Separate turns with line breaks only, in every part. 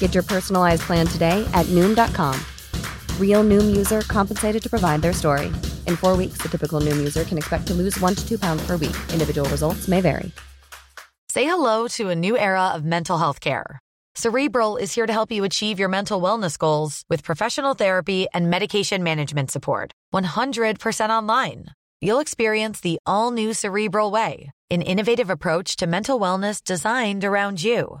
Get your personalized plan today at Noom.com. Real Noom user compensated to provide their story. In four weeks, the typical Noom user can expect to lose one to two pounds per week. Individual results may vary.
Say hello to a new era of mental health care. Cerebral is here to help you achieve your mental wellness goals with professional therapy and medication management support. 100% online. You'll experience the all new Cerebral Way, an innovative approach to mental wellness designed around you.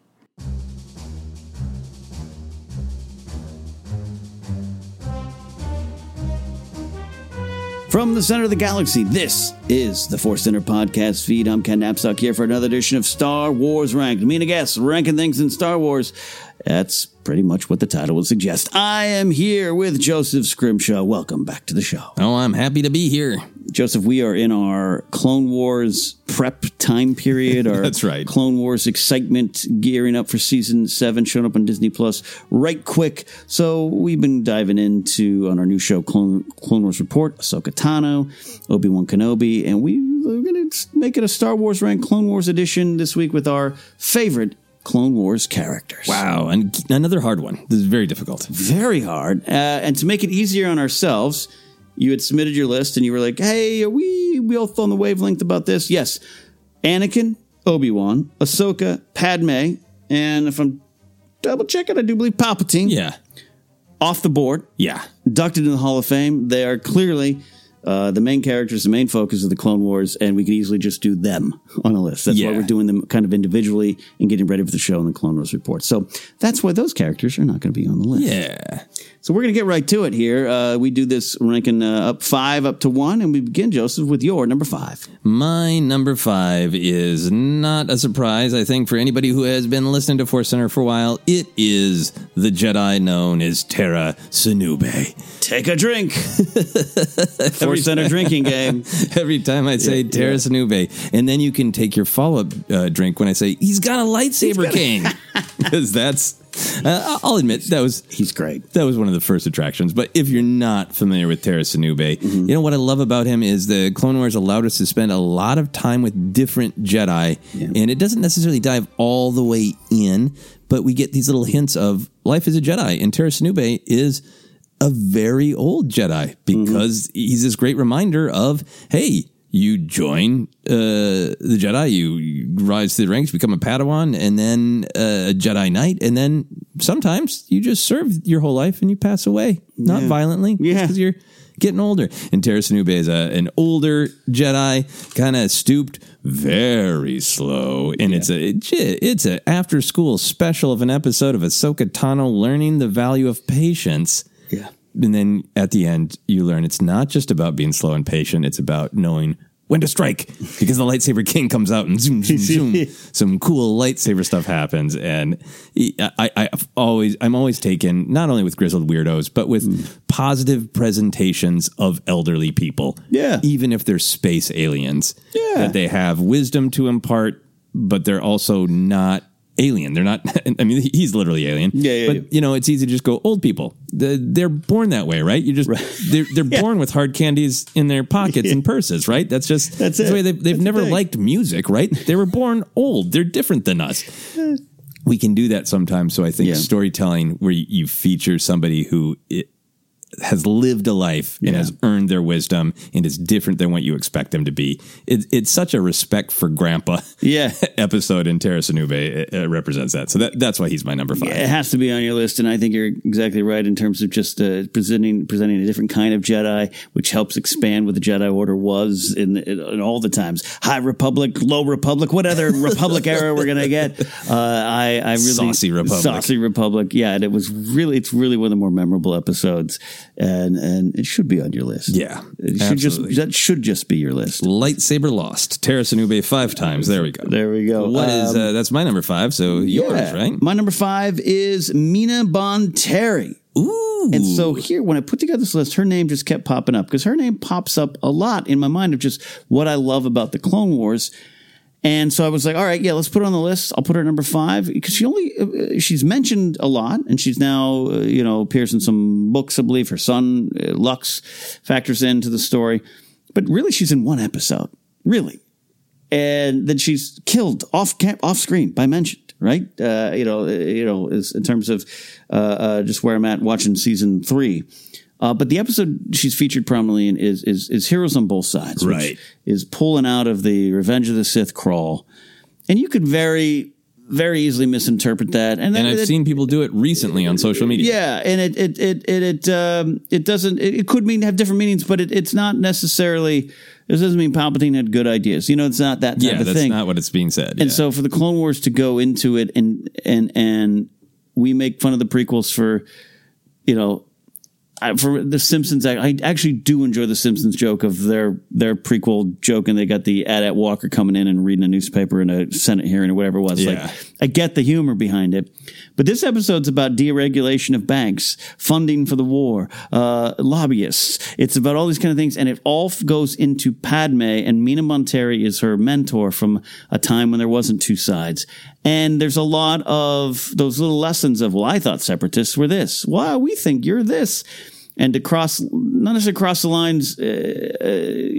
From the center of the galaxy, this is the Force Center podcast feed. I'm Ken Napzok here for another edition of Star Wars Ranked. Me and a guest ranking things in Star Wars. That's pretty much what the title would suggest. I am here with Joseph Scrimshaw. Welcome back to the show.
Oh, I'm happy to be here.
Joseph, we are in our Clone Wars prep time period. Our
That's right.
Clone Wars excitement gearing up for season seven, showing up on Disney Plus right quick. So we've been diving into on our new show, Clone, Clone Wars Report, Ahsoka Tano, Obi Wan Kenobi, and we, we're going to make it a Star Wars rank Clone Wars edition this week with our favorite Clone Wars characters.
Wow, and another hard one. This is very difficult.
Very hard. Uh, and to make it easier on ourselves, you had submitted your list and you were like, hey, are we, we all on the wavelength about this? Yes. Anakin, Obi Wan, Ahsoka, Padme, and if I'm double checking, I do believe Palpatine.
Yeah.
Off the board,
Yeah.
inducted in the Hall of Fame. They are clearly uh, the main characters, the main focus of the Clone Wars, and we can easily just do them on a list. That's why we're doing them kind of individually and getting ready for the show and the Clone Wars report. So that's why those characters are not going to be on the list.
Yeah.
So we're going to get right to it here. Uh, we do this ranking uh, up five up to one, and we begin, Joseph, with your number five.
My number five is not a surprise, I think, for anybody who has been listening to Force Center for a while. It is the Jedi known as Tera Sinube.
Take a drink. Force Center drinking game.
Every time I say Tera Sinube, and then you can take your follow up uh, drink when I say he's got a lightsaber king, because that's. Uh, I'll admit that was
He's great.
that was one of the first attractions. But if you're not familiar with Tera Sinube, you know what I love about him is the Clone Wars allowed us to spend a lot of time with different Jedi, and it doesn't necessarily dive all the way in, but we get these little hints of life as a Jedi. And Tera Sinube is a very old Jedi because he's this great reminder of, hey. You join uh, the Jedi, you, you rise through the ranks, become a Padawan, and then uh, a Jedi Knight, and then sometimes you just serve your whole life and you pass away, not violently,
Yeah.
because you're getting older. And Tera Sinube is a, an older Jedi, kind of stooped, very slow, and it's a it's a after school special of an episode of Ahsoka Tano learning the value of patience.
Yeah.
And then at the end, you learn it's not just about being slow and patient, it's about knowing when to strike because the lightsaber king comes out and zoom, zoom, zoom. Some cool lightsaber stuff happens. And I, I, I've always, I'm always taken not only with grizzled weirdos, but with mm. positive presentations of elderly people.
Yeah.
Even if they're space aliens.
Yeah.
That they have wisdom to impart, but they're also not alien. They're not, I mean, he's literally alien.
Yeah, yeah,
But
yeah.
you know, it's easy to just go old people. The, they're born that way, right? You just they're they're born with hard candies in their pockets and purses, right? That's just
That's
the way they've, they've
That's
never liked music, right? They were born old. They're different than us. We can do that sometimes. So I think
Yeah.
storytelling where you, feature somebody who has lived a life and
Yeah.
has earned their wisdom and is different than what you expect them to be. It, it's such a respect for grandpa
Yeah.
episode in Tera it, it represents that. So that, that's why he's my number five.
It has to be on your list, and I think you're exactly right in terms of just uh, presenting presenting a different kind of Jedi, which helps expand what the Jedi Order was in, in, in all the times. High Republic, Low Republic, what other Republic era we're gonna get? Uh, I, I really
Saucy Republic.
Saucy Republic, yeah. And it was really, it's really one of the more memorable episodes, and and it should be on your list.
Yeah,
it should
absolutely.
just that should just be your list.
Lightsaber lost. Tera Sinube five times. There we go.
There we go.
What is
Um,
uh, that's my number five. So yours,
Yeah.
right?
My number five is Mina Bonteri.
Ooh.
And so here, when I put together this list, her name just kept popping up because her name pops up a lot in my mind of just what I love about the Clone Wars. And so I was like, all right, yeah, let's put her on the list. I'll put her number five because she only, uh, she's mentioned a lot and she's now, uh, you know, appears in some books, I believe. Her son, uh, Lux, factors into the story. But really, she's in one episode. Really and then she's killed off camp, off screen by mentioned, right? Uh, you know, uh, you know, in terms of uh, uh, just where I'm at watching season three. Uh, but the episode she's featured prominently in is is, is Heroes on Both Sides, which
Right.
is pulling out of the Revenge of the Sith crawl, and you could very very easily misinterpret that. And,
And I've
that-
seen people do it recently on social media.
yeah, and it it it it it, um, it doesn't. It, it could mean have different meanings, but it, it's not necessarily. This doesn't mean Palpatine had good ideas. You know, it's not that type
Yeah,
of
that's
thing.
not what it's being said.
And
yeah.
so for the Clone Wars to go into it and and and we make fun of the prequels for, you know, I, for the Simpsons, I, I actually do enjoy the Simpsons joke of their their prequel joke, and they got the AT-AT Walker coming in and reading a newspaper in a Senate hearing or whatever it was.
Yeah.
Like, I get the humor behind it, but this episode's about deregulation of banks, funding for the war, uh, lobbyists. It's about all these kind of things, and it all f- goes into Padme, and Mina Bonteri is her mentor from a time when there wasn't two sides. And there's a lot of those little lessons of, well, I thought separatists were this. Wow, we think you're this. And to cross, not necessarily cross the lines. Uh,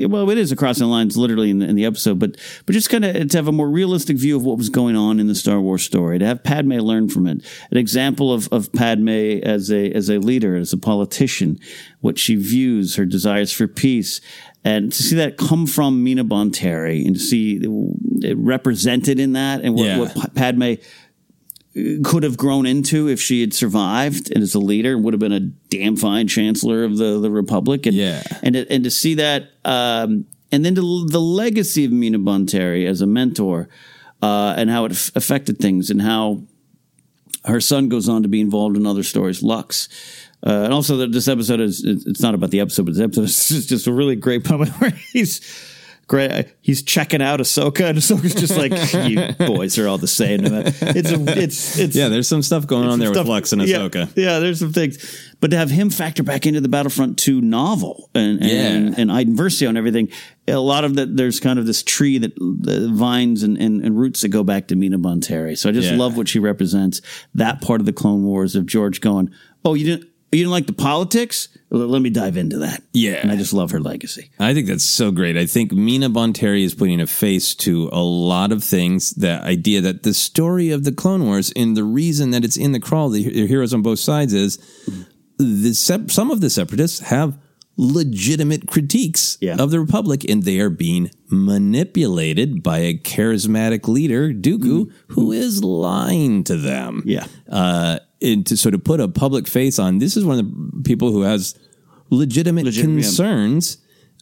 uh, well, it is across the lines, literally in the, in the episode, but but just kind of to have a more realistic view of what was going on in the Star Wars story. To have Padme learn from it, an example of of Padme as a as a leader, as a politician, what she views, her desires for peace, and to see that come from Mina Bonteri, and to see it represented in that, and what,
Yeah.
what Padme could have grown into if she had survived and as a leader would have been a damn fine chancellor of the, the republic and
Yeah.
and to, and to see that um, and then to, the legacy of Mina Bonteri as a mentor uh, and how it f- affected things and how her son goes on to be involved in other stories Lux uh, and also that this episode is it's not about the episode but this episode is just, just a really great moment where he's great he's checking out Ahsoka and Ahsoka's just like you boys are all the same it's a, it's it's
Yeah, there's some stuff going on there with Lux and Ahsoka.
Yeah, there's some things. But to have him factor back into the Battlefront 2 novel and and,
Yeah.
and Iden Versio and everything, a lot of that, there's kind of this tree that the vines and, and, and roots that go back to Mina Bonteri. So I just
Yeah.
love what she represents. That part of the Clone Wars of George going, oh, you didn't. You didn't like the politics? Let me dive into that.
Yeah.
And I just love her legacy.
I think that's so great. I think Mina Bonteri is putting a face to a lot of things. That idea that the story of the Clone Wars and the reason that it's in the crawl, the he- heroes on both sides, is the sep- some of the separatists have legitimate critiques
Yeah.
of the Republic, and they are being manipulated by a charismatic leader, Dooku, who is lying to them.
Yeah.
Uh, and to sort of put a public face on this is one of the people who has legitimate
Legit- yeah.
concerns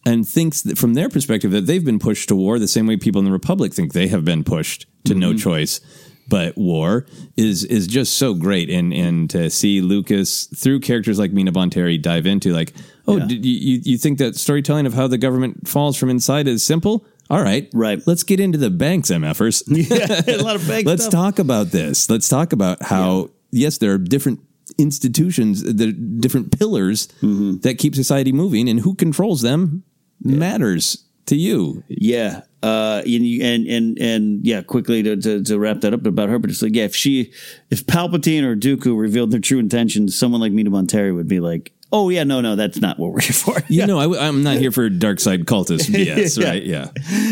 and thinks that from their perspective that they've been pushed to war the same way people in the republic think they have been pushed to no choice but war is is just so great and and to see Lucas through characters like Mina Bonteri dive into like oh
Yeah.
you you think that storytelling of how the government falls from inside is simple all right
Right.
let's get into the banks mfers
Yeah, a lot of bank
let's
stuff.
talk about this let's talk about how yes there are different institutions the different pillars
Mm-hmm.
that keep society moving and who controls them matters to you
Yeah. Uh, and, and, and, and yeah, quickly to, to, to wrap that up about her, but it's like, yeah, if she, if Palpatine or Dooku revealed their true intentions, someone like Mina Bonteri would be like, oh, yeah, no, no, that's not what we're here for.
you know I, am not here for dark side cultist bs
Yeah.
right yeah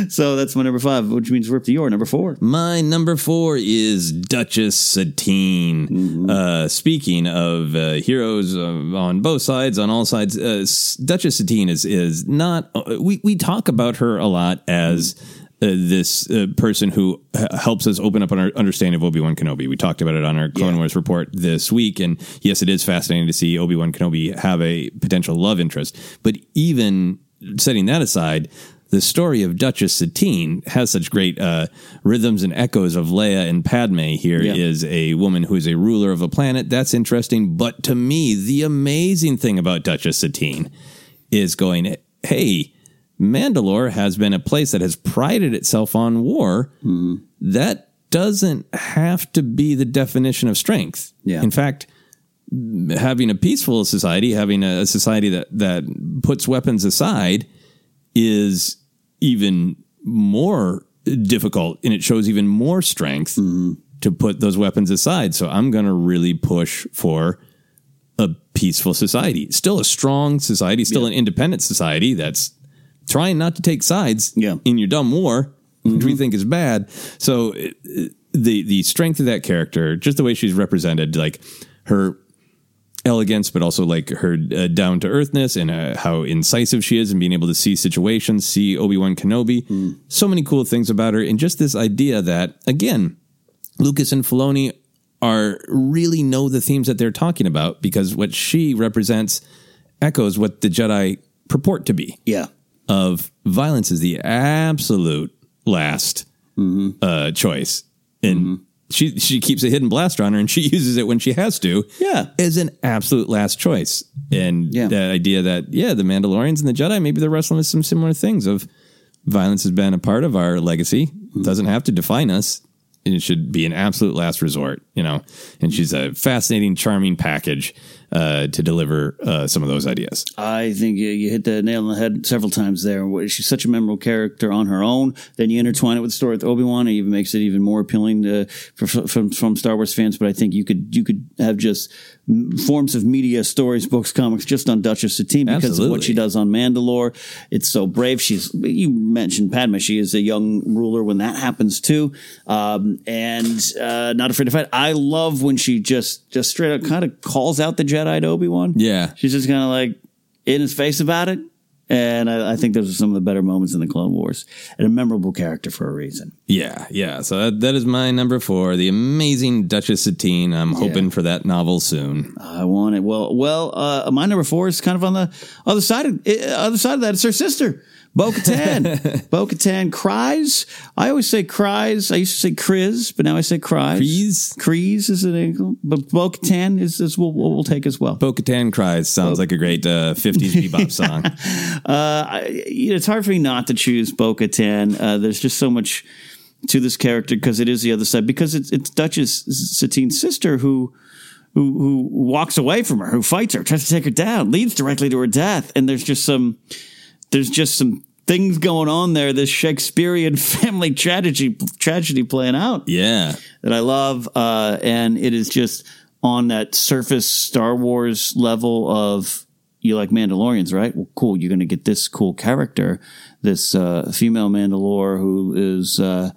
So that's my number five, which means we're up to your number four.
My number four is Duchess Satine.
Mm-hmm.
Uh, speaking of uh, heroes uh, on both sides, on all sides, uh, Duchess Satine is is not. Uh, we we talk about her a lot as. Uh, this uh, person who h- helps us open up on our understanding of Obi Wan Kenobi. We talked about it on our Clone Wars report this week, and yes, it is fascinating to see Obi Wan Kenobi have a potential love interest. But even setting that aside, the story of Duchess Satine has such great uh, rhythms and echoes of Leia and Padme. Here is
Yeah.
a woman who is a ruler of a planet. That's interesting. But to me, the amazing thing about Duchess Satine is going, hey, Mandalore has been a place that has prided itself on war. Hmm. That doesn't have to be the definition of strength.
Yeah.
In fact, having a peaceful society, having a society that that puts weapons aside, is even more difficult, and it shows even more strength hmm. to put those weapons aside. So I'm going to really push for a peaceful society, still a strong society, still an independent society that's trying not to take sides
Yeah.
in your dumb war, which we think is bad. So it- it- the the strength of that character, just the way she's represented, like her elegance, but also like her uh, down to earthness and uh, how incisive she is and being able to see situations, see Obi Wan Kenobi. So many cool things about her, and just this idea that again, Lucas and Filoni are really know the themes that they're talking about because what she represents echoes what the Jedi purport to be
Yeah.
Of violence is the absolute last mm-hmm. uh, choice, and mm-hmm. she she keeps a hidden blaster on her, and she uses it when she has to.
Yeah.
as an absolute last choice, and
Yeah.
the idea that yeah, the Mandalorians and the Jedi maybe they're wrestling with some similar things of violence has been a part of our legacy. It doesn't have to define us. It should be an absolute last resort, you know. And she's a fascinating, charming package uh, to deliver uh, some of those ideas.
I think you, you hit the nail on the head several times there. She's such a memorable character on her own. Then you intertwine it with the story with Obi Wan, it even makes it even more appealing to, for, from from Star Wars fans. But I think you could you could have just forms of media, stories, books, comics, just on Duchess Satine because of what she does on Mandalore. It's so brave. She's you mentioned Padme. She is a young ruler when that happens too, um, and uh, not afraid to fight. I love when she just just straight up kind of calls out the Jedi to Obi Wan.
Yeah.
She's just kind of like in his face about it. And I, I think those are some of the better moments in the Clone Wars, and a memorable character for a reason.
Yeah, yeah. So that, that is my number four, the amazing Duchess Satine. I'm hoping for that novel soon.
I want it. Well, well, uh, my number four is kind of on the other side of uh, other side of that. It's her sister, Bo Katan. Bo Katan cries. I always say cries. I used to say Kriz, but now I say cries.
Kryze
is an ankle, but Bo Katan is, is what we'll, we'll take as well.
Bo Katan cries sounds like a great uh, 50s bebop song.
Uh, you know, it's hard for me not to choose Bo Katan. Uh, there's just so much to this character because it is the other side. Because it's it's Duchess Satine's sister who who who walks away from her, who fights her, tries to take her down, leads directly to her death. And there's just some there's just some things going on there. This Shakespearean family tragedy tragedy playing out
Yeah.
that I love, uh, and it is just on that surface Star Wars level of you like Mandalorians, right? Well, cool. You're going to get this cool character, this uh, female Mandalore who is uh,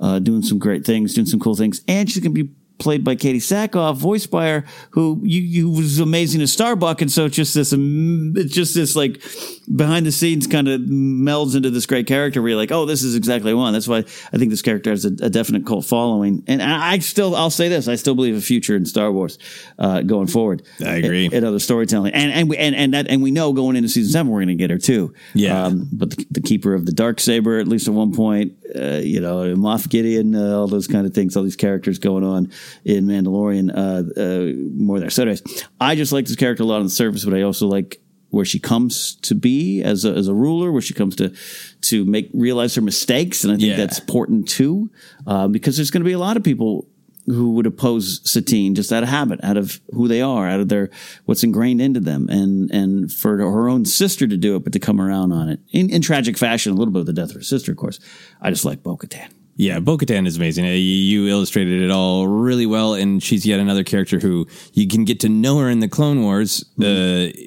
uh, doing some great things, doing some cool things, and she's going to be played by Katee Sackhoff, voiced by her, who you, you was amazing as Starbuck, and so it's just this, it's just this like behind the scenes kind of melds into this great character where you're like, oh, this is exactly one. That's why I think this character has a, a definite cult following, and I, I still, I'll say this, I still believe a future in Star Wars uh, going forward.
I agree.
And, and other storytelling, and and we, and and that, and we know going into season seven we're going to get her too.
Yeah.
Um, but the, the keeper of the dark saber, at least at one point, uh, you know, Moff Gideon, uh, all those kind of things, all these characters going on in Mandalorian, uh, uh, more there. So, anyways, I just like this character a lot on the surface, but I also like where she comes to be as a, as a ruler, where she comes to to make realize her mistakes, and I think
Yeah.
that's important too, uh, because there's going to be a lot of people who would oppose Satine just out of habit, out of who they are, out of their what's ingrained into them, and and for her own sister to do it, but to come around on it in, in tragic fashion, a little bit of the death of her sister, of course. I just like Bo-Katan.
Yeah, Bo Katan is amazing. Uh, You illustrated it all really well, and she's yet another character who you can get to know her in the Clone Wars, uh,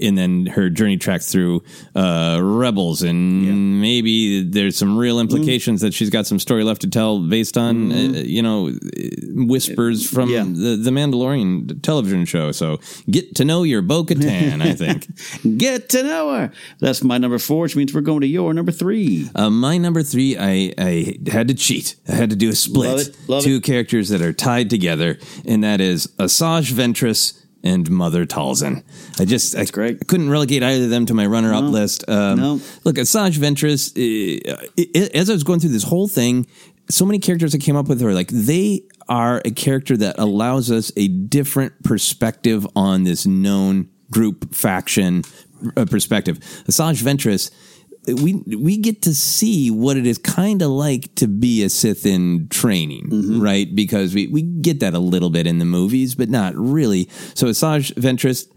and then her journey tracks through uh, Rebels, and maybe there's some real implications that she's got some story left to tell based on, uh, you know, uh, whispers from
Yeah.
the, the Mandalorian television show. So get to know your Bo Katan, I think.
Get to know her. That's my number four, which means we're going to your number three.
Uh, my number three, I, I had to cheat. I had to do a split.
Love it, love
Two characters that are tied together, and that is Asajj Ventress and Mother Talzin. I just
That's
I,
great.
I couldn't relegate either of them to my runner-up list. Um,
no.
Look, Asajj Ventress. Uh, i- as I was going through this whole thing, so many characters that came up with her, like they are a character that allows us a different perspective on this known group faction uh, perspective. Asajj Ventress we we get to see what it is kind of like to be a Sith in training, right? Because we, we get that a little bit in the movies, but not really. So Asajj Ventress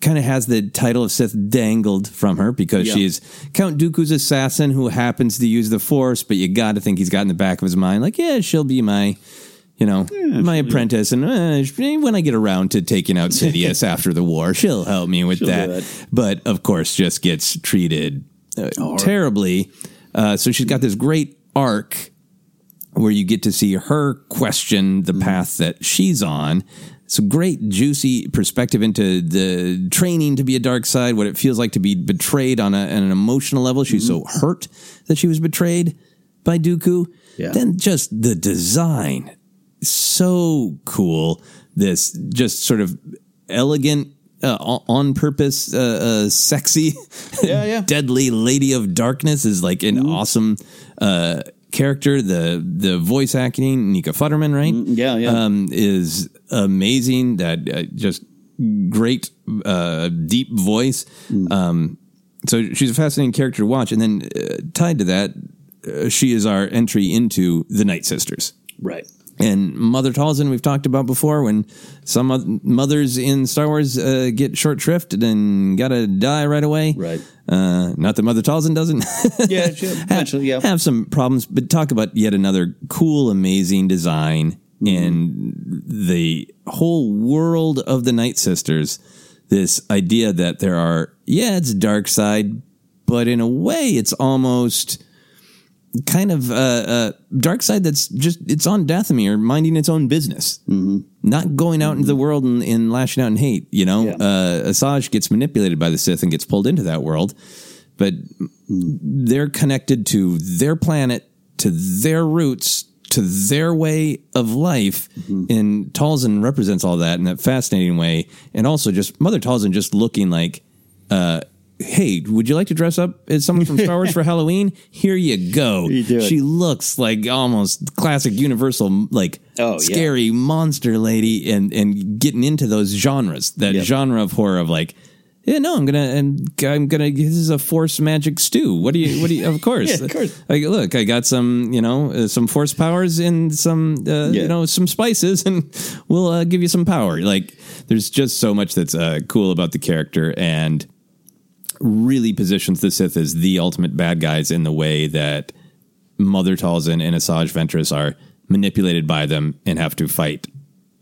kind of has the title of Sith dangled from her because
Yeah.
she is Count Dooku's assassin who happens to use the Force, but you got to think he's got in the back of his mind, like, yeah, she'll be my. You know, my apprentice, and uh, when I get around to taking out Sidious after the war, she'll help me with
do
that.
that.
But of course, just gets treated uh, terribly. Uh, so she's got this great arc where you get to see her question the path that she's on. Some great juicy perspective into the training to be a dark side, what it feels like to be betrayed on, a, on an emotional level. She's so hurt that she was betrayed by Dooku.
Yeah.
Then just the design, so cool. This just sort of elegant, uh, on purpose, uh, uh, sexy,
Yeah, yeah.
deadly lady of darkness is like an awesome uh, character. The the voice acting, Nika Futterman, right?
yeah, yeah.
Um, is amazing. That uh, just great, uh, deep voice. Um, so she's a fascinating character to watch. And then uh, tied to that, uh, she is our entry into the Night Sisters.
Right.
And Mother Talzin, we've talked about before, when some oth- mothers in Star Wars uh, get short shrifted and gotta die right away.
Right.
Uh, not that Mother Talzin doesn't.
Yeah, she- eventually, yeah.
Have some problems, but talk about yet another cool, amazing design and the whole world of the Night Sisters. This idea that there are, yeah, it's dark side, but in a way, it's almost kind of uh, uh, dark side that's just it's on Dathomir minding its own business, mm-hmm. not going out into the world and, and lashing out in hate. You know,
Yeah.
uh, Asajj gets manipulated by the Sith and gets pulled into that world, but they're connected to their planet, to their roots, to their way of life. And Talzin represents all that in that fascinating way. And also just Mother Talzin just looking like, uh, Hey, would you like to dress up as someone from Star Wars for Halloween? Here you go.
You.
She looks like almost classic Universal, like
Oh, yeah.
scary monster lady, and and getting into those genres, that
Yep.
genre of horror of like, yeah, no, I'm gonna, and I'm gonna. This is a force magic stew. What do you? What do you? Of course,
Yeah, of course.
Like, look, I got some, you know, uh, some force powers and some, uh,
Yeah.
you know, some spices, and we'll uh, give you some power. Like, there's just so much that's uh, cool about the character, and really positions the Sith as the ultimate bad guys in the way that Mother Talzin and Asajj Ventress are manipulated by them and have to fight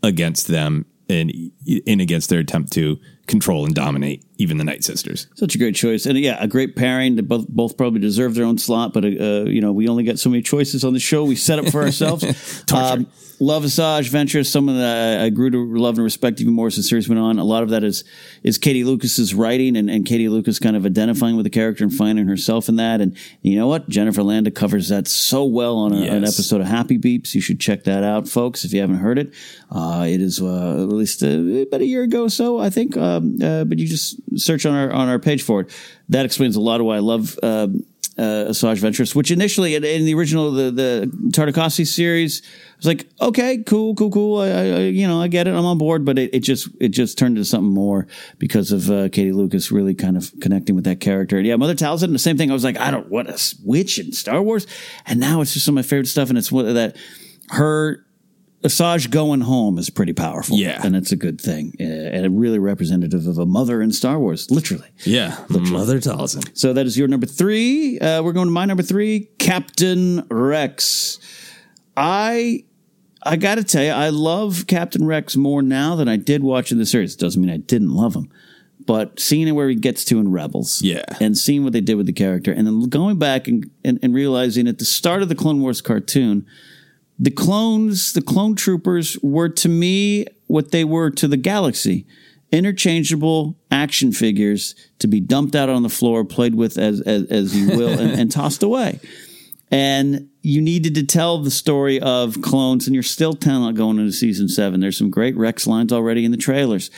against them and in against their attempt to control and dominate even the Night Sisters.
Such a great choice, and yeah, a great pairing. They both both probably deserve their own slot, but uh, you know we only got so many choices on the show. We set up for ourselves. um, love Asajj Ventress, someone that I grew to love and respect even more as the series went on. A lot of that is is Katie Lucas's writing and, and Katie Lucas kind of identifying with the character and finding herself in that. And you know what, Jennifer Landa covers that so well on a, an episode of Happy Beeps. You should check that out, folks, if you haven't heard it. Uh, it is uh, at least uh, about a year ago or so, I think. Um, uh, but you just search on our on our page for it. That explains a lot of why I love um, uh, Asajj Ventress. Which initially in, in the original the the Tartakovsky series, I was like, okay, cool, cool, cool. I, I, you know I get it, I'm on board. But it, it just it just turned into something more because of uh, Katie Lucas really kind of connecting with that character. And yeah, Mother Talzin, the same thing. I was like, I don't what a witch in Star Wars, and now it's just some of my favorite stuff. And it's what that her Asajj going home is pretty powerful.
Yeah.
And it's a good thing. Uh, and really representative of a mother in Star Wars, literally.
Yeah, the Mother Talzin.
So that is your number three. Uh, we're going to my number three, Captain Rex. I I got to tell you, I love Captain Rex more now than I did watching the series. Doesn't mean I didn't love him, but seeing it where he gets to in Rebels,
Yeah.
and seeing what they did with the character, and then going back and, and, and realizing at the start of the Clone Wars cartoon, the clones, the clone troopers were to me what they were to the galaxy. Interchangeable action figures to be dumped out on the floor, played with as as, as you will, and, and tossed away. And you needed to tell the story of clones, and you're still telling it going into season seven. There's some great Rex lines already in the trailers.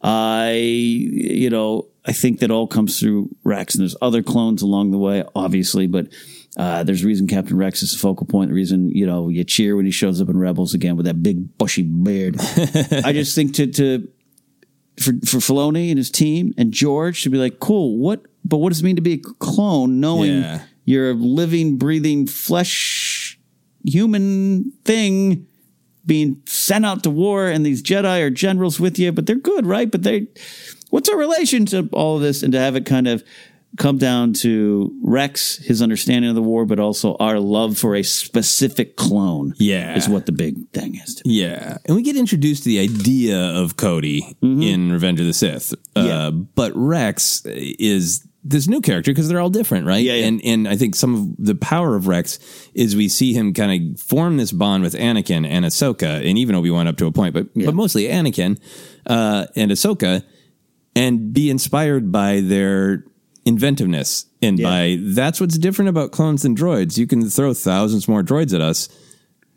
I, you know, I think that all comes through Rex, and there's other clones along the way, obviously, but uh, there's a reason Captain Rex is the focal point. The reason you know you cheer when he shows up in Rebels again with that big bushy beard. I just think to to for for Filoni and his team and George to be like, cool. What? But what does it mean to be a clone? Knowing
Yeah.
you're a living, breathing, flesh human thing being sent out to war, and these Jedi are generals with you, but they're good, right? But they, what's our relation to all of this, and to have it kind of come down to Rex, his understanding of the war, but also our love for a specific clone.
Yeah.
is what the big thing is.
Yeah, and we get introduced to the idea of Cody in Revenge of the Sith. Uh,
Mm-hmm. Yeah.
But Rex is this new character because they're all different, right?
Yeah, yeah.
And and I think some of the power of Rex is we see him kind of form this bond with Anakin and Ahsoka, and even Obi Wan up to a point, but but mostly Anakin uh, and Ahsoka, and be inspired by their inventiveness and
Yeah.
by that's what's different about clones than droids. You can throw thousands more droids at us,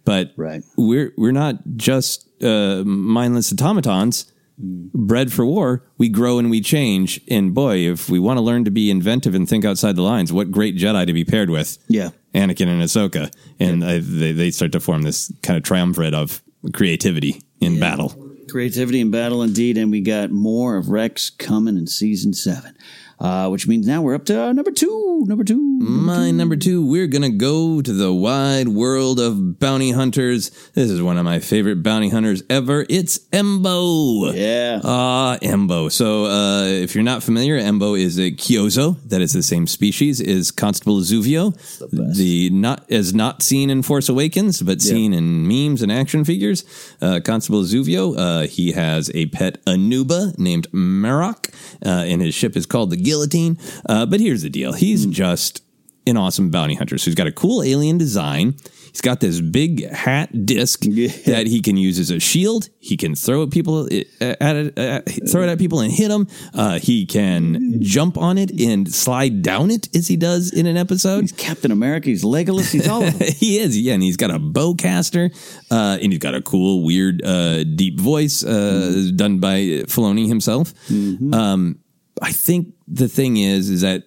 but
Right.
we're we're not just uh, mindless automatons bred for war. We grow and we change. And boy, if we want to learn to be inventive and think outside the lines, what great Jedi to be paired with?
Yeah.
Anakin and Ahsoka, and I, they they start to form this kind of triumvirate of creativity in battle.
Creativity in battle, indeed. And we got more of Rex coming in season seven, uh, which means now we're up to uh, number two. Number two.
My number two, we're gonna go to the wide world of bounty hunters. This is one of my favorite bounty hunters ever. It's Embo.
Yeah.
Ah, Embo. So, uh, if you're not familiar, Embo is a Kyuzo that is the same species as Constable Zuvio, the, not as not seen in Force Awakens, but seen in memes and action figures. Uh, Constable Zuvio, uh, he has a pet Anuba named Marrok, uh, and his ship is called the Guillotine. Uh, but here's the deal: he's just an awesome bounty hunter. So he's got a cool alien design. He's got this big hat disc that he can use as a shield. He can throw at people uh, at it, uh, throw it at people and hit them. Uh, he can jump on it and slide down it as he does in an episode.
He's Captain America. He's Legolas. He's all of them.
he is, yeah, and he's got a bowcaster, uh, and he's got a cool, weird, uh, deep voice uh, done by Filoni himself. Um, I think the thing is, is that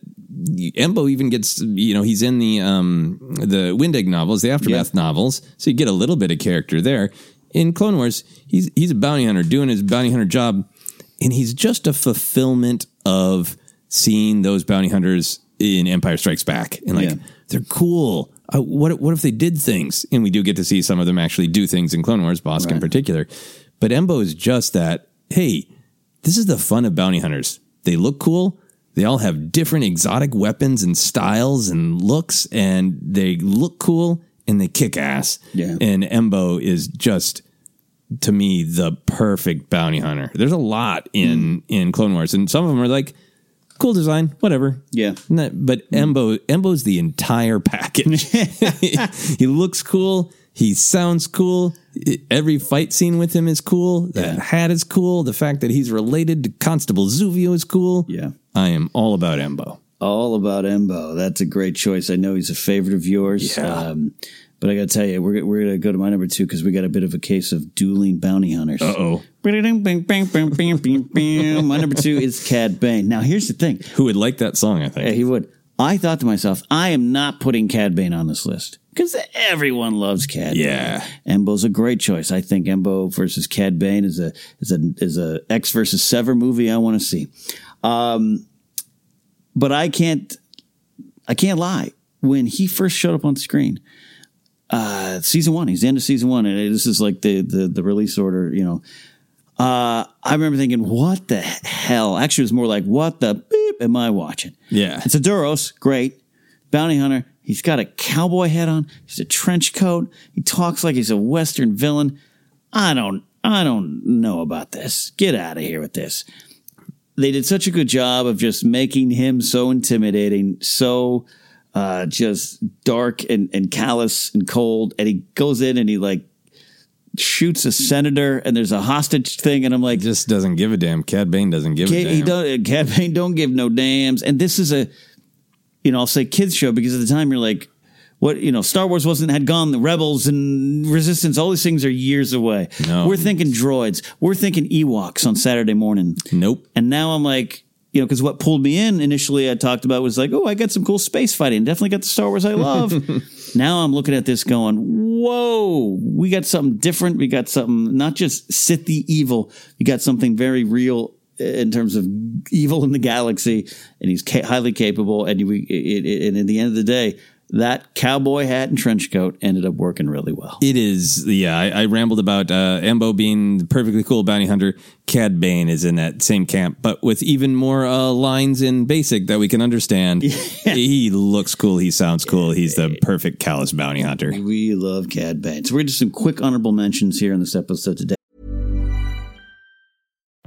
Embo even gets, you know, he's in the um, the Wendig novels, the Aftermath novels, so you get a little bit of character there. In Clone Wars, he's he's a bounty hunter doing his bounty hunter job, and he's just a fulfillment of seeing those bounty hunters in Empire Strikes Back, and like
Yeah.
they're cool. Uh, what what if they did things? And we do get to see some of them actually do things in Clone Wars, Bossk in particular. But Embo is just that. Hey, this is the fun of bounty hunters. They look cool. They all have different exotic weapons and styles and looks, and they look cool and they kick ass.
Yeah.
And Embo is just to me the perfect bounty hunter. There's a lot in hmm. in Clone Wars, and some of them are like cool design, whatever.
Yeah.
No, but hmm. Embo Embo's the entire package. he looks cool. He sounds cool. Every fight scene with him is cool. That hat is cool. The fact that he's related to Constable Zuvio is cool.
Yeah.
I am all about Embo.
All about Embo. That's a great choice. I know he's a favorite of yours.
Yeah.
Um, but I got to tell you, we're, we're going to go to my number two because we got a bit of a case of dueling bounty hunters.
Uh-oh.
my number two is Cad Bane. Now, here's the thing.
Who would like that song, I
Yeah,
think.
he would. I thought to myself, I am not putting Cad Bane on this list because everyone loves Cad.
Yeah.
Bane. Embo's a great choice. I think Embo versus Cad Bane is a is a is a Ecks versus Sever movie I want to see. Um, but I can't I can't lie. When he first showed up on screen, uh, season one, he's the end of season one, and this is like the the, the release order, you know. Uh, I remember thinking, what the hell? Actually, it was more like, what the beep am I watching?
Yeah.
It's a Duros, great. Bounty hunter. He's got a cowboy hat on. He's a trench coat. He talks like he's a Western villain. I don't, I don't know about this. Get out of here with this. They did such a good job of just making him so intimidating, so uh, just dark and, and callous and cold. And he goes in and he like shoots a senator and there's a hostage thing. And I'm like,
Just doesn't give a damn. Cad Bane doesn't give a damn.
he don't. Cad Bane don't give no dams. And this is a, you know, I'll say kids show because at the time you're like, what you know, Star Wars wasn't had gone. The Rebels and Resistance, all these things are years away.
No.
We're thinking droids. We're thinking Ewoks on Saturday morning.
Nope.
And now I'm like, you know, because what pulled me in initially, I talked about was like, oh, I got some cool space fighting. Definitely got the Star Wars I love. now I'm looking at this going, whoa, we got something different. We got something not just Sithy evil. You got something very real in terms of evil in the galaxy, and he's ca- highly capable. And we, it, it, and in the end of the day, that cowboy hat and trench coat ended up working really well.
It is, yeah. I, I rambled about uh, Embo being the perfectly cool bounty hunter. Cad Bane is in that same camp, but with even more uh, lines in basic that we can understand. He looks cool. He sounds cool. He's the perfect callous bounty hunter.
We love Cad Bane. So we're just some quick honorable mentions here in this episode today.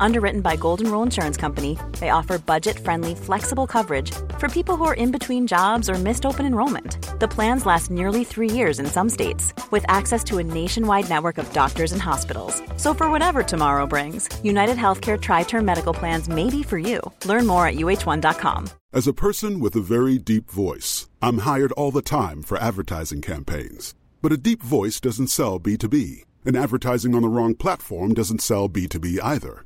Underwritten by Golden Rule Insurance Company, they offer budget friendly, flexible coverage for people who are in between jobs or missed open enrollment. The plans last nearly three years in some states, with access to a nationwide network of doctors and hospitals. So, for whatever tomorrow brings, United Healthcare Tri Term Medical Plans may be for you. Learn more at uh1.com.
As a person with a very deep voice, I'm hired all the time for advertising campaigns. But a deep voice doesn't sell B2B, and advertising on the wrong platform doesn't sell B2B either.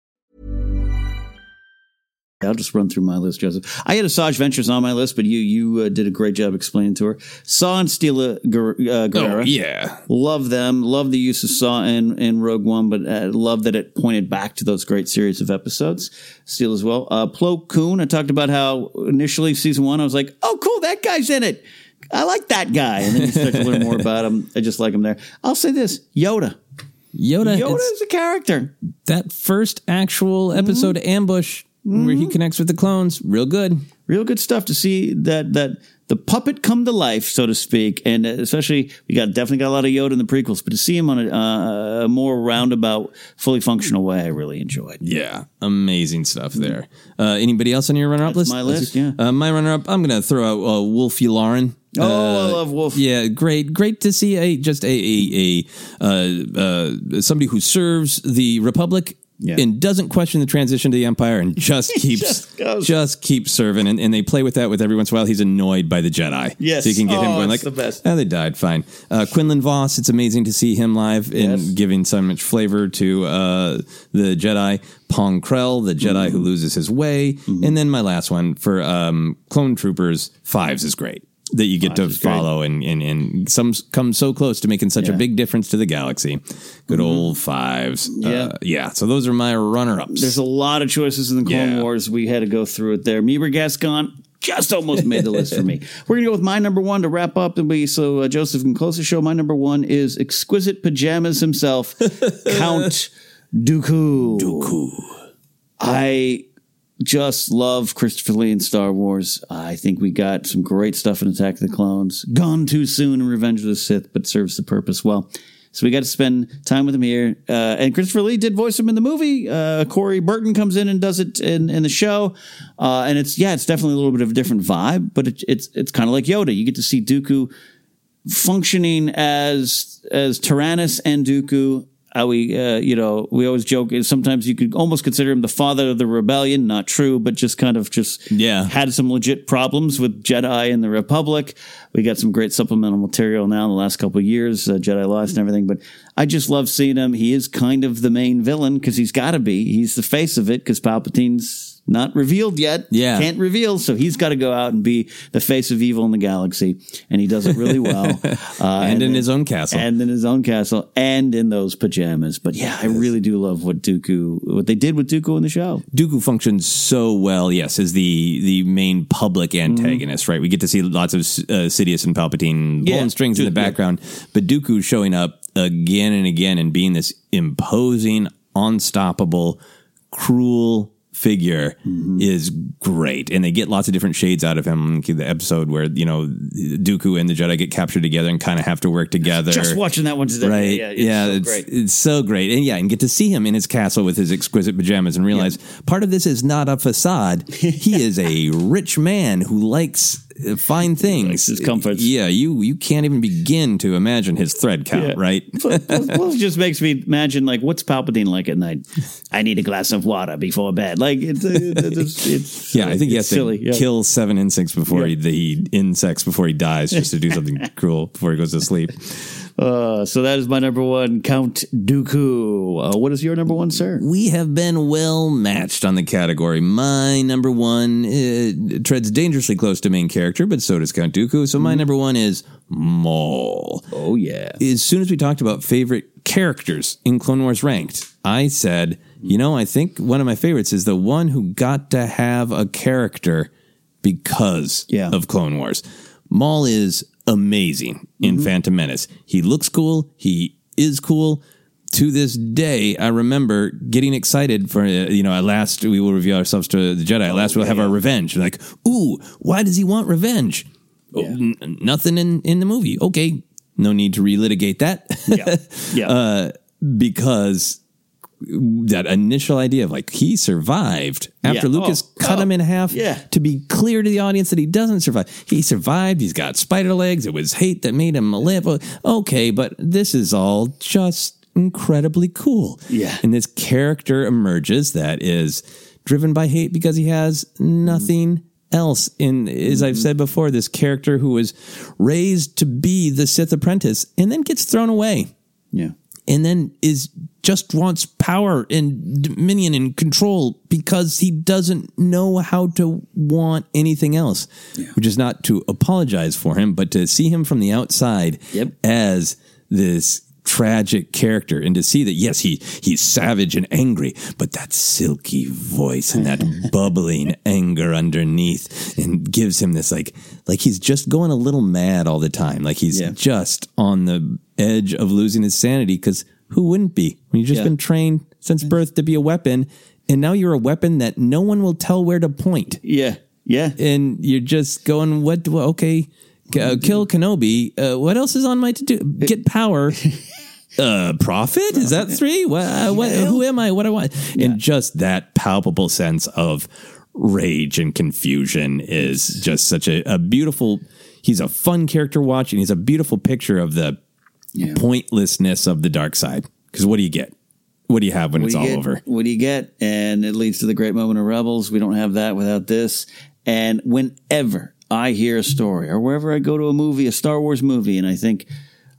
I'll just run through my list, Joseph. I had Asajj Ventress on my list, but you you uh, did a great job explaining to her. Saw and Steela Guer- uh, Gerrera.
Oh, yeah.
Love them. Love the use of Saw and, and Rogue One, but uh, love that it pointed back to those great series of episodes. Steel as well. Uh, Plo Koon, I talked about how initially season one, I was like, oh, cool, that guy's in it. I like that guy. And then you start to learn more about him. I just like him there. I'll say this Yoda.
Yoda,
Yoda is a character.
that first actual episode
Mm-hmm.
ambush where he connects with the clones, real good.
real good stuff to see that that the puppet come to life, so to speak, and especially we got definitely got a lot of Yoda in the prequels, but to see him on a, uh, a more roundabout, fully functional way, I really enjoyed.
Yeah, amazing stuff there. Uh, anybody else on your runner-up list?
my list, yeah.
Uh, my runner-up. I'm going to throw out uh, Wullf Yularen.
Oh,
Uh,
I love Wullf.
Yeah, great, great to see a just a a, a uh, uh, somebody who serves the Republic.
Yeah.
And doesn't question the transition to the Empire and just keeps
just
just keeps serving and, and they play with that with every once in a while he's annoyed by the Jedi.
Yes.
So you can get him
Oh,
going like
the best.
"Oh, they died, fine. Uh, Quinlan Vos, it's amazing to see him live and
Yes.
giving so much flavor to uh, the Jedi. Pong Krell, the Jedi
Mm-hmm.
who loses his way. And then my last one for um, Clone Troopers, Fives is great. That you get to
great.
follow and, and, and some come so close to making such a
Yeah. Mm-hmm.
big difference to the galaxy. Good old Fives.
Yeah.
Uh, yeah. So those are my runner ups.
There's a lot of choices in the Clone
Yeah.
Wars. We had to go through it there. Meebur Gascon just almost made the list for me. We're gonna go with my number one to wrap up, and we so uh, Joseph can close the show. My number one is exquisite pajamas himself, Count Dooku. Dooku. I just love Christopher Lee in Star Wars. I think we got some great stuff in Attack of the Clones. Gone too soon in Revenge of the Sith, but serves the purpose well. So we got to spend time with him here. Uh, and Christopher Lee did voice him in the movie. Uh, Corey Burton comes in and does it in, in the show. Uh, and it's, yeah, it's definitely a little bit of a different vibe, but it, it's, it's kind of like Yoda. You get to see Dooku functioning as, as Tyrannus and Dooku how we, uh, you know, we always joke. Sometimes you could almost consider him the father of the rebellion. Not true, but just kind of just
Yeah.
had some legit problems with Jedi and the Republic. We got some great supplemental material now in the last couple of years, uh, Jedi Lost and everything. But I just love seeing him. He is kind of the main villain because he's got to be. He's the face of it because Palpatine's not revealed yet.
Yeah.
can't reveal. So he's got to go out and be the face of evil in the galaxy, and he does it really well. Uh,
And in his own castle.
and in his own castle, and in those pajamas. But yeah, I really do love what Dooku, what they did with Dooku in the show.
Dooku functions so well, yes, as the the main public antagonist, right? We get to see lots of uh, Sidious and Palpatine
Yeah,
pulling strings in the
dude, yeah.
background, but Dooku showing up again and again and being this imposing, unstoppable, cruel figure
Mm-hmm.
is great. And they get lots of different shades out of him. The episode where, you know, Dooku and the Jedi get captured together and kind of have to work together.
Just watching that one today.
Right.
Yeah,
Yeah.
it's so
it's,
great.
it's so great. And yeah, and get to see him in his castle with his exquisite pajamas and realize part of this is not a facade. he is a rich man who likes Uh, fine things.
his comforts.
Yeah. You, you can't even begin to imagine his thread count,
Yeah.
right?
well, well, it just makes me imagine like what's Palpatine like at night. I need a glass of water before bed. Like it's it's, it's
yeah. I think he has
silly.
to
Yeah.
kill seven insects before
Yeah.
he, the insects before he dies just to do something cruel before he goes to sleep.
Uh, so that is my number one, Count Dooku. Uh, what is your number one, sir?
We have been well matched on the category. My number one uh, treads dangerously close to main character, but so does Count Dooku. So my number one is Maul.
Oh yeah.
As soon as we talked about favorite characters in Clone Wars ranked, I said, you know, I think one of my favorites is the one who got to have a character because
Yeah.
of Clone Wars. Maul is amazing in Phantom Menace. He looks cool. He is cool. To this day, I remember getting excited for, uh, you know, at last we will reveal ourselves to the Jedi. At last we'll have our revenge. Like, ooh, why does he want revenge? Oh, n- nothing in, in the movie. Okay. No need to relitigate that.
Yeah. Yeah.
uh, because that initial idea of like he survived after
Yeah.
Lucas
Oh,
cut
oh,
him in half
yeah.
to be clear to the audience that he doesn't survive. He survived. He's got spider legs. It was hate that made him live. Okay, but this is all just incredibly cool.
Yeah.
And this character emerges that is driven by hate because he has nothing else. In as I've said before, this character who was raised to be the Sith apprentice and then gets thrown away
yeah.
And then is just wants power and dominion and control because he doesn't know how to want anything else which is not to apologize for him but to see him from the outside
Yep.
as this tragic character and to see that yes he he's savage and angry but that silky voice and that bubbling anger underneath and gives him this like like he's just going a little mad all the time like he's
Yeah.
just on the edge of losing his sanity because who wouldn't be when you've just
Yeah.
been trained since birth to be a weapon and now you're a weapon that no one will tell where to point.
Yeah. Yeah.
and you're just going what do okay uh, kill kenobi uh, what else is on my to do get power. Uh prophet is that three? What, uh, what who am i? What do i want? And just that palpable sense of rage and confusion is just such a, a beautiful he's a fun character watch and he's a beautiful picture of the
Yeah.
pointlessness of the dark side because what do you get what do you have when
What
it's all
get?
over
What do you get? And it leads to the great moment of Rebels. We don't have that without this. And whenever I hear a story or wherever I go to a movie, a Star Wars movie, and I think,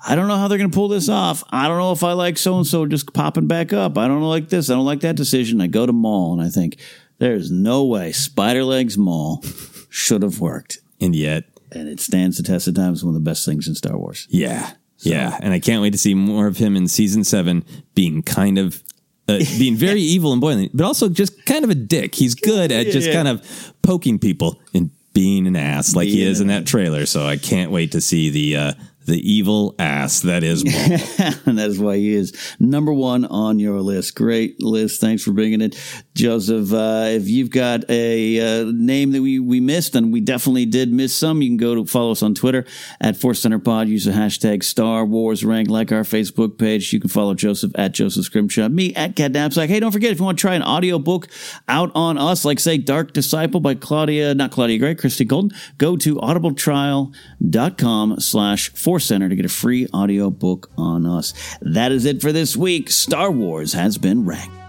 I don't know how they're going to pull this off. I don't know if I like so and so just popping back up. I don't like this. I don't like that decision. I go to Maul and I think, there's no way Spider Legs Maul should have worked.
and yet
And it stands the test of time as one of the best things in Star Wars.
Yeah. Yeah. And I can't wait to see more of him in season seven being kind of. Uh, being very evil and boiling, but also just kind of a dick. He's good at
Yeah,
just
yeah.
kind of poking people and being an ass like he is in that trailer. So I can't wait to see the uh, the evil ass that is
and that is why he is number one on your list. Great list. Thanks for bringing it, Joseph. Uh, if you've got a uh, name that we, we missed, and we definitely did miss some, you can go to follow us on Twitter at Force Center Pod. Use the hashtag Star Wars Rank, like our Facebook page. You can follow Joseph at Joseph Scrimshaw, me at Cat Knapsack. Hey, don't forget if you want to try an audiobook out on us, like say Dark Disciple by Claudia, not Claudia Gray, Christie Golden, go to audibletrial.com slash Force Center to get a free audiobook on us. That is it for this week. Star Wars has been ranked.